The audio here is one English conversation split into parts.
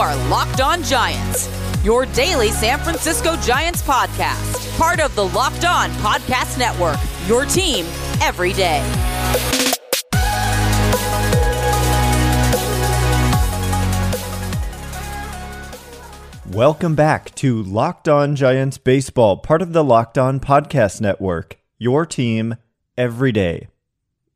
are Locked On Giants, your daily San Francisco Giants podcast, part of the Locked On Podcast Network, your team every day. Welcome back to Locked On Giants Baseball, part of the Locked On Podcast Network, your team every day.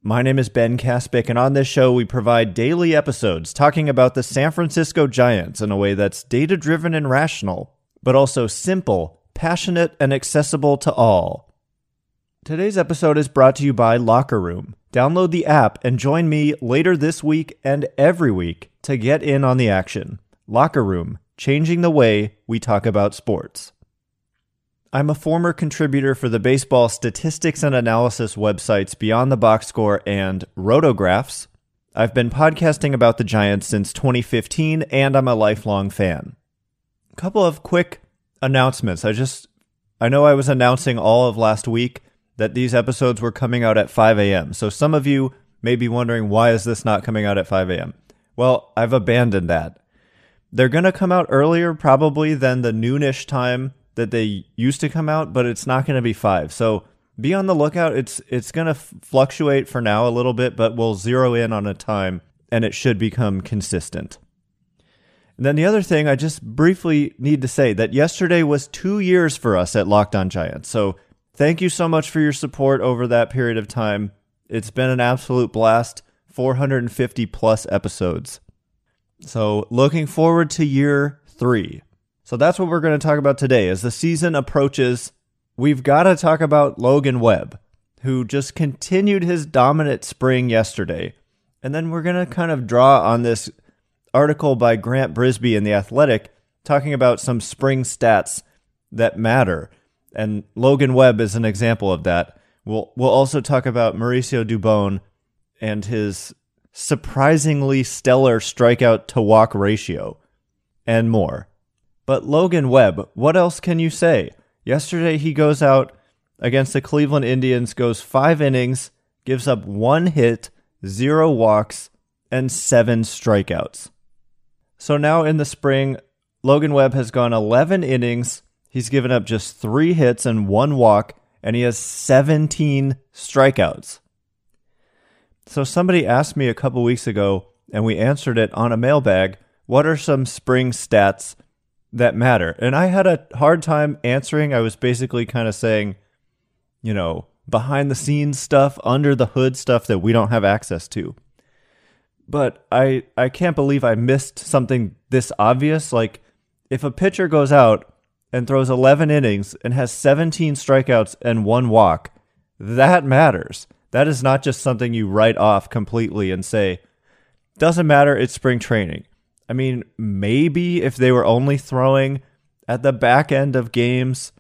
My name is Ben Kaspick, and on this show, we provide daily episodes talking about the San Francisco Giants in a way that's data driven and rational, but also simple, passionate, and accessible to all. Today's episode is brought to you by Locker Room. Download the app and join me later this week and every week to get in on the action. Locker Room changing the way we talk about sports. I'm a former contributor for the baseball statistics and analysis websites Beyond the Box Score and Rotographs. I've been podcasting about the Giants since 2015 and I'm a lifelong fan. A couple of quick announcements. I just I know I was announcing all of last week that these episodes were coming out at 5 a.m. So some of you may be wondering why is this not coming out at 5 a.m. Well, I've abandoned that. They're going to come out earlier, probably, than the noonish time that they used to come out, but it's not going to be five. So be on the lookout. It's it's going to fluctuate for now a little bit, but we'll zero in on a time, and it should become consistent. And then the other thing I just briefly need to say that yesterday was two years for us at Locked On Giants. So thank you so much for your support over that period of time. It's been an absolute blast. 450 plus episodes. So, looking forward to year three. So, that's what we're going to talk about today. As the season approaches, we've got to talk about Logan Webb, who just continued his dominant spring yesterday. And then we're going to kind of draw on this article by Grant Brisbee in The Athletic talking about some spring stats that matter. And Logan Webb is an example of that. We'll, we'll also talk about Mauricio Dubon and his surprisingly stellar strikeout to walk ratio, and more. But Logan Webb, what else can you say? Yesterday he goes out against the Cleveland Indians, goes five innings, gives up one hit, zero walks, and seven strikeouts. So now in the spring, Logan Webb has gone 11 innings. He's given up just three hits and one walk, and he has 17 strikeouts. So somebody asked me a couple weeks ago, and we answered it on a mailbag. What are some spring stats that matter? And I had a hard time answering. I was basically kind of saying, you know, behind the scenes stuff, under the hood stuff that we don't have access to. But I I can't believe I missed something this obvious. Like if a pitcher goes out and throws 11 innings and has 17 strikeouts and one walk, that matters. That is not just something you write off completely and say, doesn't matter, it's spring training. I mean, maybe if they were only throwing at the back end of games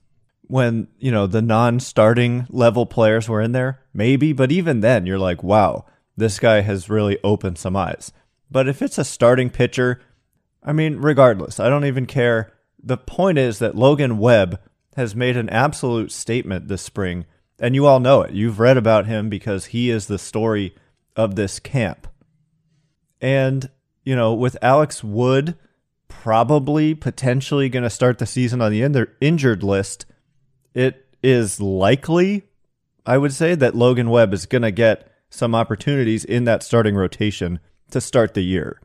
when, you know, the non starting level players were in there, maybe, but even then, you're like, wow, this guy has really opened some eyes. But if it's a starting pitcher, I mean, regardless, I don't even care. The point is that Logan Webb has made an absolute statement this spring and you all know it. You've read about him because he is the story of this camp. And, you know, with Alex Wood probably potentially going to start the season on the in- injured list, it is likely, I would say, that Logan Webb is going to get some opportunities in that starting rotation to start the year.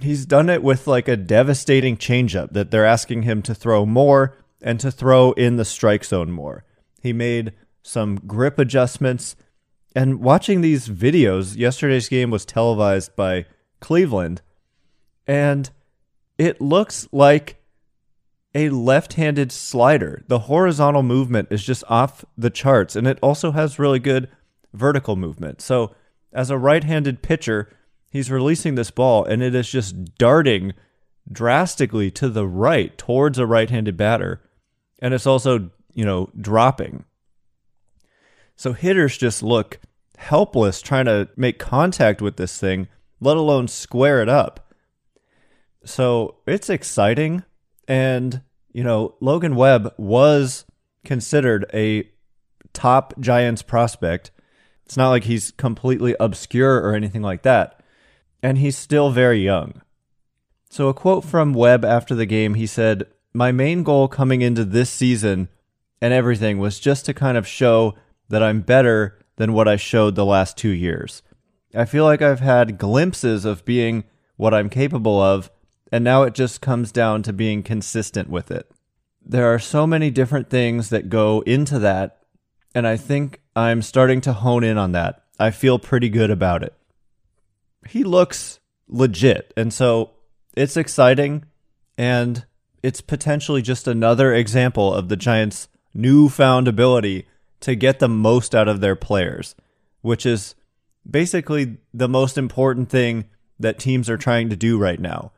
He's done it with like a devastating changeup that they're asking him to throw more and to throw in the strike zone more. He made some grip adjustments. And watching these videos, yesterday's game was televised by Cleveland, and it looks like a left handed slider. The horizontal movement is just off the charts, and it also has really good vertical movement. So, as a right handed pitcher, he's releasing this ball, and it is just darting drastically to the right towards a right handed batter. And it's also, you know, dropping. So hitters just look helpless trying to make contact with this thing, let alone square it up. So it's exciting. And, you know, Logan Webb was considered a top Giants prospect. It's not like he's completely obscure or anything like that. And he's still very young. So, a quote from Webb after the game he said, My main goal coming into this season and everything was just to kind of show that I'm better than what I showed the last two years. I feel like I've had glimpses of being what I'm capable of, and now it just comes down to being consistent with it. There are so many different things that go into that, and I think I'm starting to hone in on that. I feel pretty good about it. He looks legit, and so it's exciting and it's potentially just another example of the Giants' newfound ability to get the most out of their players, which is basically the most important thing that teams are trying to do right now.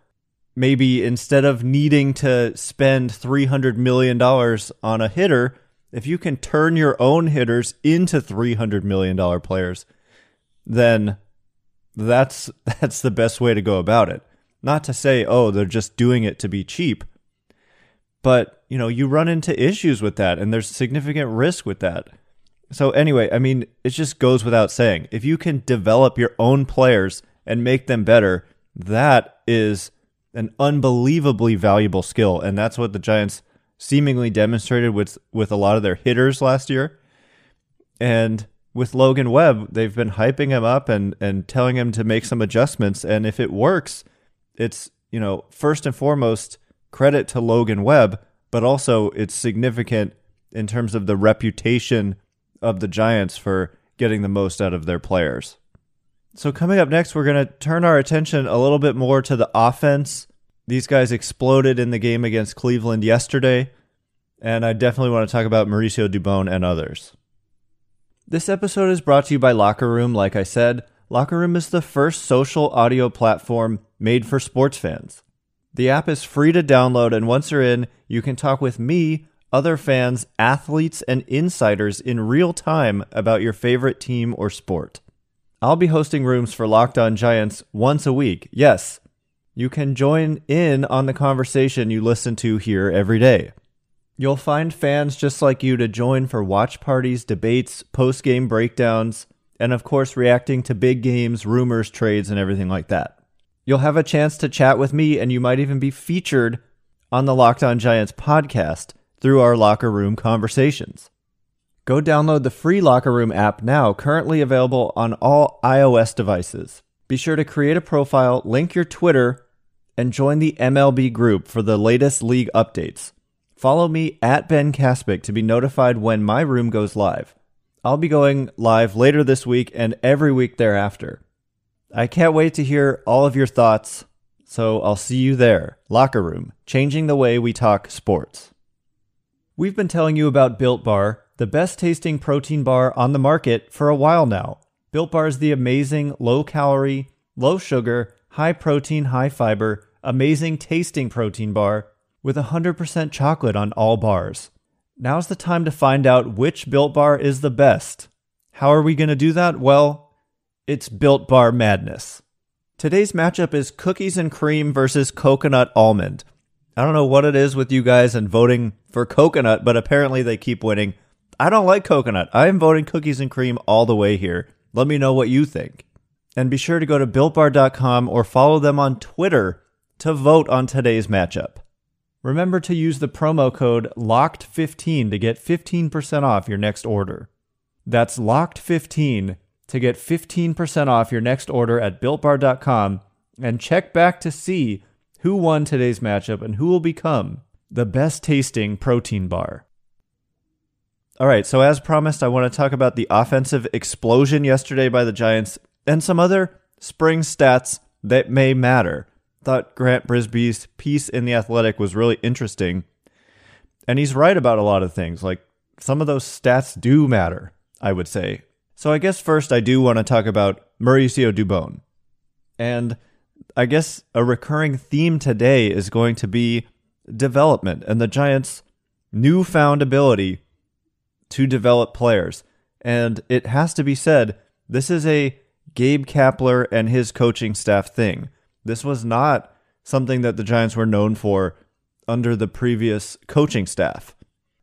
Maybe instead of needing to spend $300 million on a hitter, if you can turn your own hitters into $300 million players, then that's that's the best way to go about it. Not to say, oh, they're just doing it to be cheap. But, you know, you run into issues with that and there's significant risk with that. So anyway, I mean, it just goes without saying. If you can develop your own players and make them better, that is an unbelievably valuable skill and that's what the Giants seemingly demonstrated with with a lot of their hitters last year. And with Logan Webb, they've been hyping him up and and telling him to make some adjustments and if it works, it's, you know, first and foremost credit to Logan Webb, but also it's significant in terms of the reputation of the Giants for getting the most out of their players. So, coming up next, we're going to turn our attention a little bit more to the offense. These guys exploded in the game against Cleveland yesterday, and I definitely want to talk about Mauricio Dubon and others. This episode is brought to you by Locker Room. Like I said, Locker Room is the first social audio platform made for sports fans. The app is free to download, and once you're in, you can talk with me, other fans, athletes, and insiders in real time about your favorite team or sport. I'll be hosting rooms for Locked On Giants once a week. Yes, you can join in on the conversation you listen to here every day. You'll find fans just like you to join for watch parties, debates, post game breakdowns, and of course, reacting to big games, rumors, trades, and everything like that. You'll have a chance to chat with me, and you might even be featured on the Locked On Giants podcast through our locker room conversations. Go download the free Locker Room app now, currently available on all iOS devices. Be sure to create a profile, link your Twitter, and join the MLB group for the latest league updates. Follow me at Ben Kaspick to be notified when my room goes live. I'll be going live later this week and every week thereafter. I can't wait to hear all of your thoughts. So I'll see you there. Locker Room, changing the way we talk sports. We've been telling you about Built Bar, the best tasting protein bar on the market for a while now. Built Bar is the amazing low calorie, low sugar, high protein, high fiber, amazing tasting protein bar with 100% chocolate on all bars. Now's the time to find out which Built Bar is the best. How are we going to do that? Well, it's Built Bar Madness. Today's matchup is cookies and cream versus coconut almond. I don't know what it is with you guys and voting for coconut, but apparently they keep winning. I don't like coconut. I am voting cookies and cream all the way here. Let me know what you think. And be sure to go to builtbar.com or follow them on Twitter to vote on today's matchup. Remember to use the promo code LOCKED15 to get 15% off your next order. That's LOCKED15 to get 15% off your next order at builtbar.com and check back to see who won today's matchup and who will become the best tasting protein bar. All right, so as promised, I want to talk about the offensive explosion yesterday by the Giants and some other spring stats that may matter. Thought Grant Brisbee's piece in The Athletic was really interesting. And he's right about a lot of things. Like some of those stats do matter, I would say. So I guess first I do want to talk about Mauricio Dubon. And I guess a recurring theme today is going to be development and the Giants' newfound ability to develop players. And it has to be said, this is a Gabe Kapler and his coaching staff thing. This was not something that the Giants were known for under the previous coaching staff.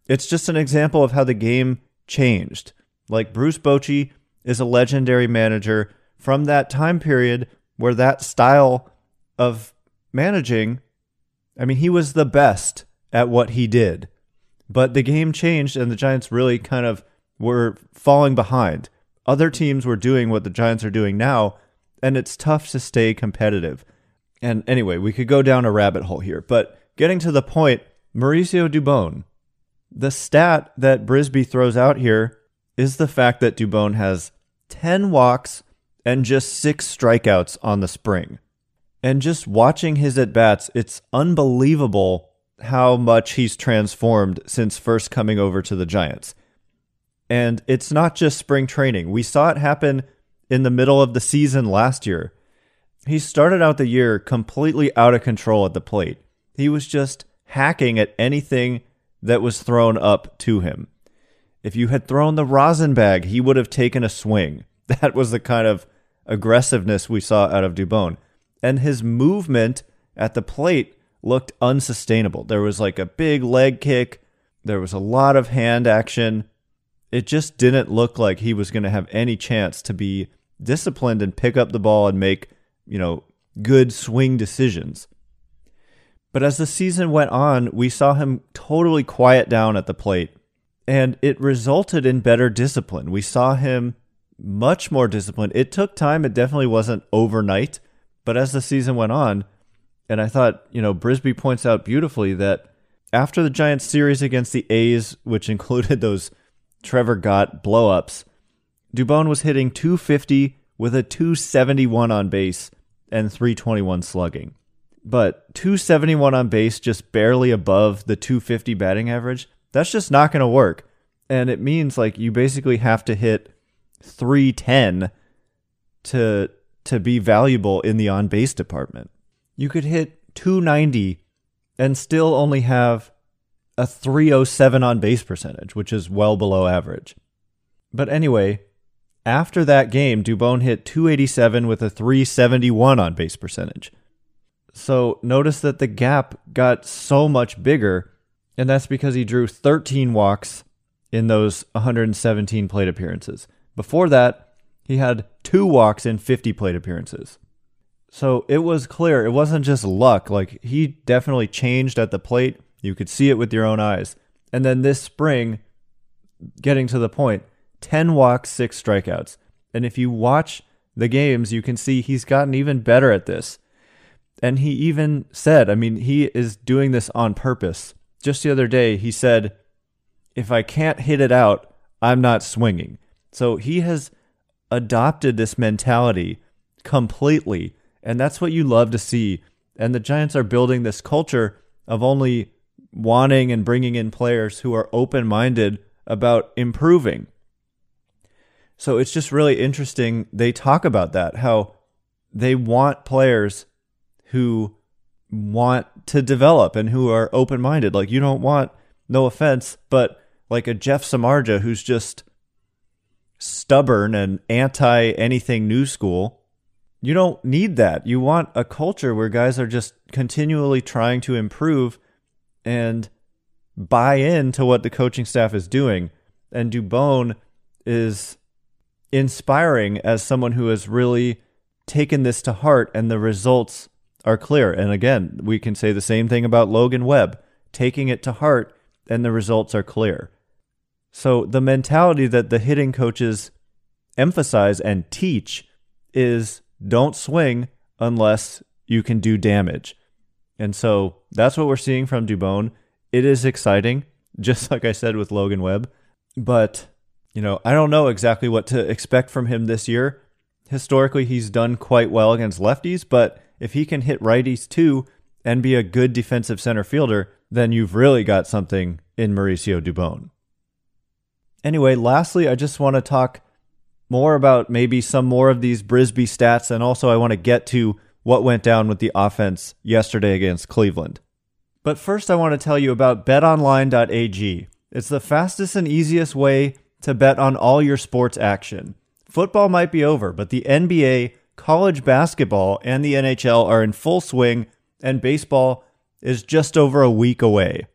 It's just an example of how the game changed. Like Bruce Bochy is a legendary manager from that time period where that style of managing, I mean, he was the best at what he did. But the game changed, and the Giants really kind of were falling behind. Other teams were doing what the Giants are doing now, and it's tough to stay competitive. And anyway, we could go down a rabbit hole here, but getting to the point, Mauricio Dubon, the stat that Brisbee throws out here is the fact that Dubon has 10 walks and just six strikeouts on the spring. And just watching his at bats, it's unbelievable how much he's transformed since first coming over to the Giants. And it's not just spring training. We saw it happen in the middle of the season last year. He started out the year completely out of control at the plate. He was just hacking at anything that was thrown up to him. If you had thrown the rosin bag, he would have taken a swing. That was the kind of aggressiveness we saw out of Dubon. And his movement at the plate looked unsustainable. There was like a big leg kick, there was a lot of hand action. It just didn't look like he was going to have any chance to be disciplined and pick up the ball and make, you know, good swing decisions. But as the season went on, we saw him totally quiet down at the plate, and it resulted in better discipline. We saw him much more disciplined. It took time, it definitely wasn't overnight, but as the season went on, and I thought, you know, Brisbee points out beautifully that after the Giants series against the A's, which included those Trevor Gott blowups, Dubon was hitting 250 with a 271 on base and 321 slugging. But 271 on base, just barely above the 250 batting average, that's just not going to work. And it means like you basically have to hit 310 to to be valuable in the on base department. You could hit 290 and still only have a 307 on base percentage, which is well below average. But anyway, after that game, Dubon hit 287 with a 371 on base percentage. So notice that the gap got so much bigger, and that's because he drew 13 walks in those 117 plate appearances. Before that, he had two walks in 50 plate appearances. So it was clear. It wasn't just luck. Like he definitely changed at the plate. You could see it with your own eyes. And then this spring, getting to the point, 10 walks, six strikeouts. And if you watch the games, you can see he's gotten even better at this. And he even said, I mean, he is doing this on purpose. Just the other day, he said, if I can't hit it out, I'm not swinging. So he has adopted this mentality completely. And that's what you love to see. And the Giants are building this culture of only wanting and bringing in players who are open minded about improving. So it's just really interesting. They talk about that, how they want players who want to develop and who are open minded. Like, you don't want, no offense, but like a Jeff Samardzija who's just stubborn and anti anything new school. You don't need that. You want a culture where guys are just continually trying to improve and buy into what the coaching staff is doing. And Dubon is inspiring as someone who has really taken this to heart, and the results are clear. And again, we can say the same thing about Logan Webb, taking it to heart, and the results are clear. So the mentality that the hitting coaches emphasize and teach is don't swing unless you can do damage. And so that's what we're seeing from Dubon. It is exciting, just like I said with Logan Webb. But, you know, I don't know exactly what to expect from him this year. Historically, he's done quite well against lefties, but if he can hit righties too and be a good defensive center fielder, then you've really got something in Mauricio Dubon. Anyway, lastly, I just want to talk more about maybe some more of these Brisbee stats, and also I want to get to what went down with the offense yesterday against Cleveland. But first, I want to tell you about betonline.ag. It's the fastest and easiest way to bet on all your sports action. Football might be over, but the NBA, college basketball, and the NHL are in full swing, and baseball is just over a week away.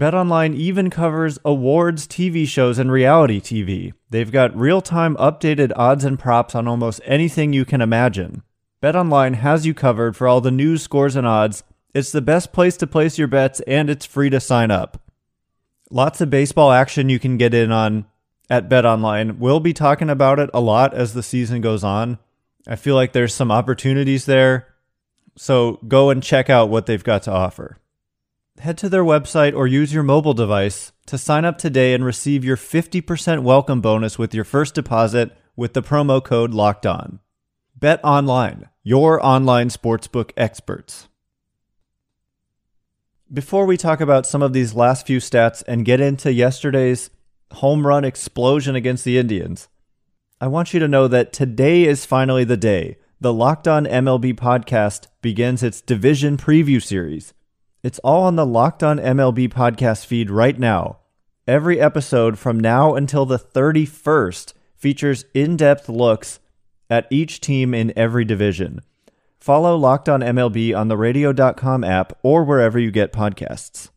BetOnline even covers awards, TV shows, and reality TV. They've got real time updated odds and props on almost anything you can imagine. BetOnline has you covered for all the news, scores, and odds. It's the best place to place your bets, and it's free to sign up. Lots of baseball action you can get in on at BetOnline. We'll be talking about it a lot as the season goes on. I feel like there's some opportunities there. So go and check out what they've got to offer. Head to their website or use your mobile device to sign up today and receive your 50% welcome bonus with your first deposit with the promo code locked on. Bet online, your online sportsbook experts. Before we talk about some of these last few stats and get into yesterday's home run explosion against the Indians, I want you to know that today is finally the day. The Locked On MLB podcast begins its division preview series. It's all on the Locked On MLB podcast feed right now. Every episode from now until the 31st features in depth looks at each team in every division. Follow Locked On MLB on the radio.com app or wherever you get podcasts.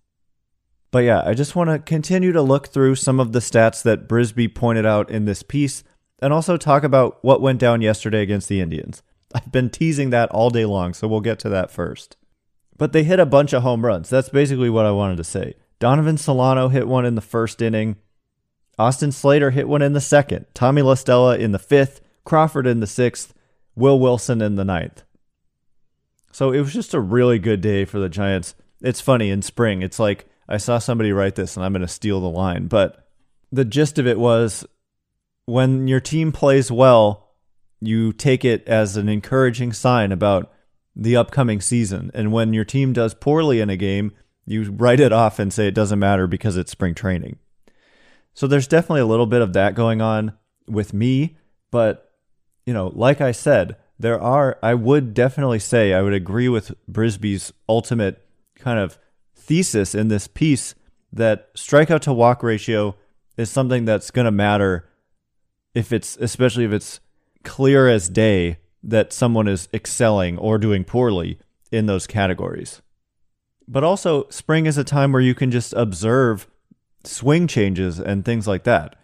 But yeah, I just want to continue to look through some of the stats that Brisbee pointed out in this piece and also talk about what went down yesterday against the Indians. I've been teasing that all day long, so we'll get to that first. But they hit a bunch of home runs. That's basically what I wanted to say. Donovan Solano hit one in the first inning. Austin Slater hit one in the second. Tommy La Stella in the fifth. Crawford in the sixth. Will Wilson in the ninth. So it was just a really good day for the Giants. It's funny in spring. It's like I saw somebody write this and I'm going to steal the line, but the gist of it was when your team plays well, you take it as an encouraging sign about the upcoming season. And when your team does poorly in a game, you write it off and say it doesn't matter because it's spring training. So there's definitely a little bit of that going on with me, but you know, like I said, there are I would definitely say I would agree with Brisbee's ultimate kind of thesis in this piece that strikeout to walk ratio is something that's going to matter if it's especially if it's clear as day that someone is excelling or doing poorly in those categories. But also, spring is a time where you can just observe swing changes and things like that.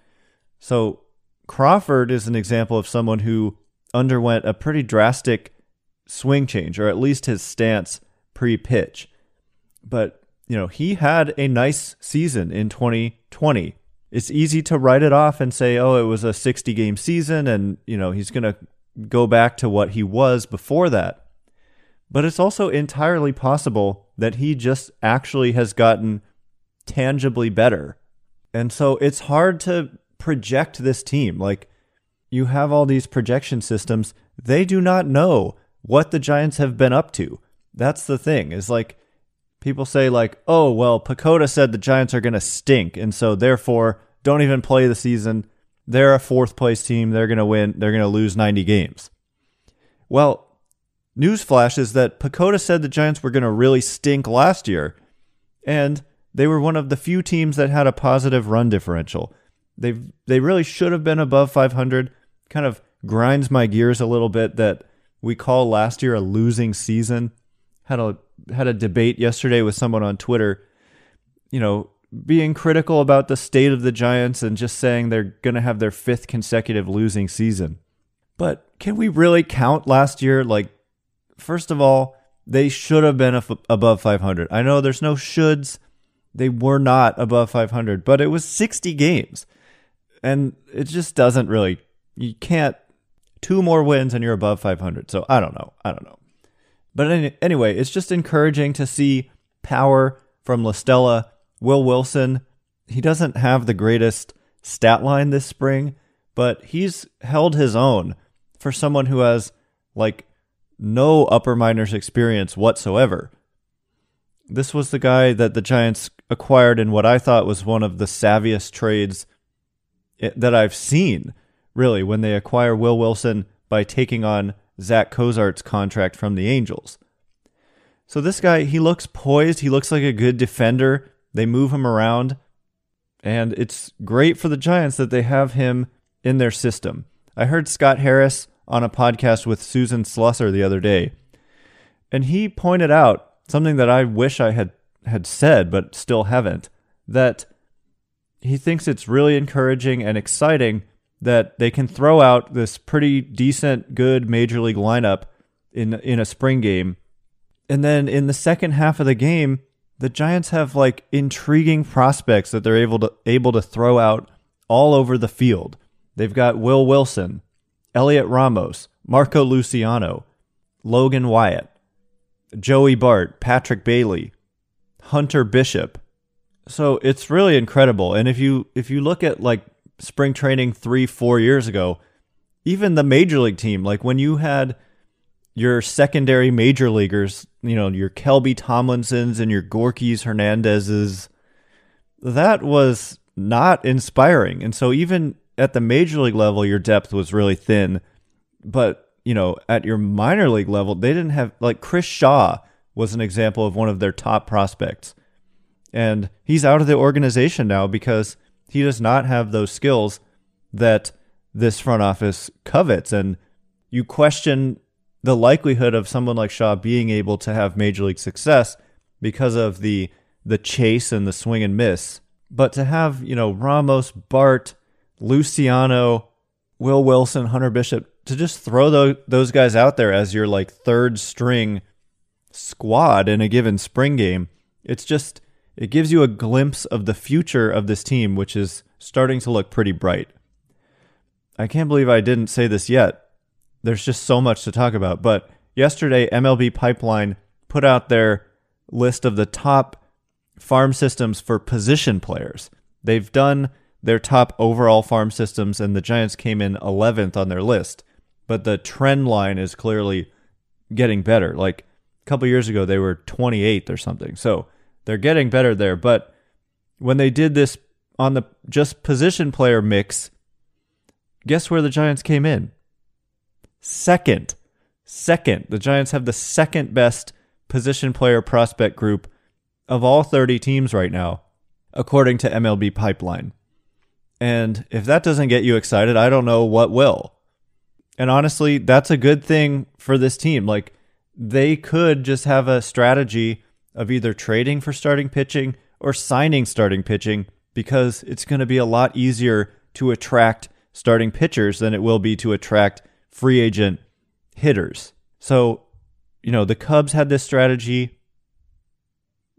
So, Crawford is an example of someone who underwent a pretty drastic swing change, or at least his stance pre pitch. But, you know, he had a nice season in 2020. It's easy to write it off and say, oh, it was a 60 game season and, you know, he's going to go back to what he was before that. But it's also entirely possible that he just actually has gotten tangibly better. And so it's hard to project this team. Like, you have all these projection systems, they do not know what the Giants have been up to. That's the thing, is like, people say, like, oh, well, PECOTA said the Giants are going to stink. And so therefore, don't even play the season they're a fourth place team. They're going to win. They're going to lose 90 games. Well, newsflash is that PECOTA said the Giants were going to really stink last year, and they were one of the few teams that had a positive run differential. They they really should have been above 500. Kind of grinds my gears a little bit that we call last year a losing season. Had a had a debate yesterday with someone on Twitter. You know, being critical about the state of the Giants and just saying they're going to have their fifth consecutive losing season. But can we really count last year? Like, first of all, they should have been above 500. I know there's no shoulds. They were not above 500, but it was 60 games. And it just doesn't really, you can't, two more wins and you're above 500. So I don't know. I don't know. But anyway, it's just encouraging to see power from La Stella Will Wilson, he doesn't have the greatest stat line this spring, but he's held his own for someone who has like no upper minors experience whatsoever. This was the guy that the Giants acquired in what I thought was one of the savviest trades that I've seen, really, when they acquire Will Wilson by taking on Zach Cozart's contract from the Angels. So this guy, he looks poised. He looks like a good defender. They move him around, and it's great for the Giants that they have him in their system. I heard Scott Harris on a podcast with Susan Slusser the other day, and he pointed out something that I wish I had had said but still haven't that he thinks it's really encouraging and exciting that they can throw out this pretty decent good major league lineup in in a spring game. And then in the second half of the game, the Giants have like intriguing prospects that they're able to able to throw out all over the field. They've got Will Wilson, Heliot Ramos, Marco Luciano, Logan Wyatt, Joey Bart, Patrick Bailey, Hunter Bishop. So it's really incredible. And if you if you look at like spring training 3 4 years ago, even the major league team, like when you had your secondary major leaguers, you know, your Kelby Tomlinsons and your Gorkys Hernandezes, that was not inspiring. And so even at the major league level, your depth was really thin. But, you know, at your minor league level, they didn't have like Chris Shaw was an example of one of their top prospects. And he's out of the organization now because he does not have those skills that this front office covets. And you question the likelihood of someone like Shaw being able to have major league success because of the the chase and the swing and miss. But to have, you know, Ramos, Bart, Luciano, Will Wilson, Hunter Bishop, to just throw those, those guys out there as your like third string squad in a given spring game, it's just it gives you a glimpse of the future of this team, which is starting to look pretty bright. I can't believe I didn't say this yet, there's just so much to talk about. But yesterday, MLB Pipeline put out their list of the top farm systems for position players. They've done their top overall farm systems, and the Giants came in 11th on their list. But the trend line is clearly getting better. Like a couple years ago, they were 28th or something. So they're getting better there. But when they did this on the just position player mix, guess where the Giants came in? Second. Second. The Giants have the second best position player prospect group of all 30 teams right now, according to MLB Pipeline. And if that doesn't get you excited, I don't know what will. And honestly, that's a good thing for this team. Like, they could just have a strategy of either trading for starting pitching or signing starting pitching because it's going to be a lot easier to attract starting pitchers than it will be to attract free agent hitters. So, you know, the Cubs had this strategy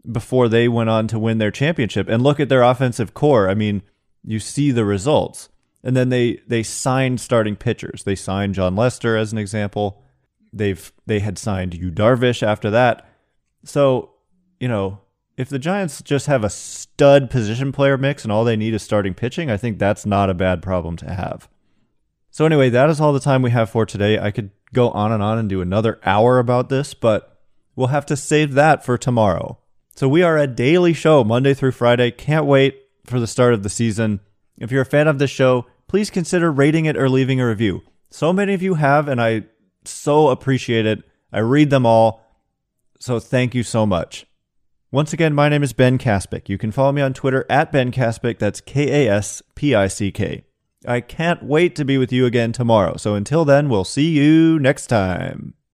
before they went on to win their championship. And look at their offensive core. I mean, you see the results. And then they they signed starting pitchers. They signed Jon Lester as an example. They've they had signed Yu Darvish after that. So, you know, if the Giants just have a stud position player mix and all they need is starting pitching, I think that's not a bad problem to have. So, anyway, that is all the time we have for today. I could go on and on and do another hour about this, but we'll have to save that for tomorrow. So, we are a daily show Monday through Friday. Can't wait for the start of the season. If you're a fan of this show, please consider rating it or leaving a review. So many of you have, and I so appreciate it. I read them all. So, thank you so much. Once again, my name is Ben Kaspick. You can follow me on Twitter at Ben Kaspick. That's K A S P I C K. I can't wait to be with you again tomorrow. So until then, we'll see you next time.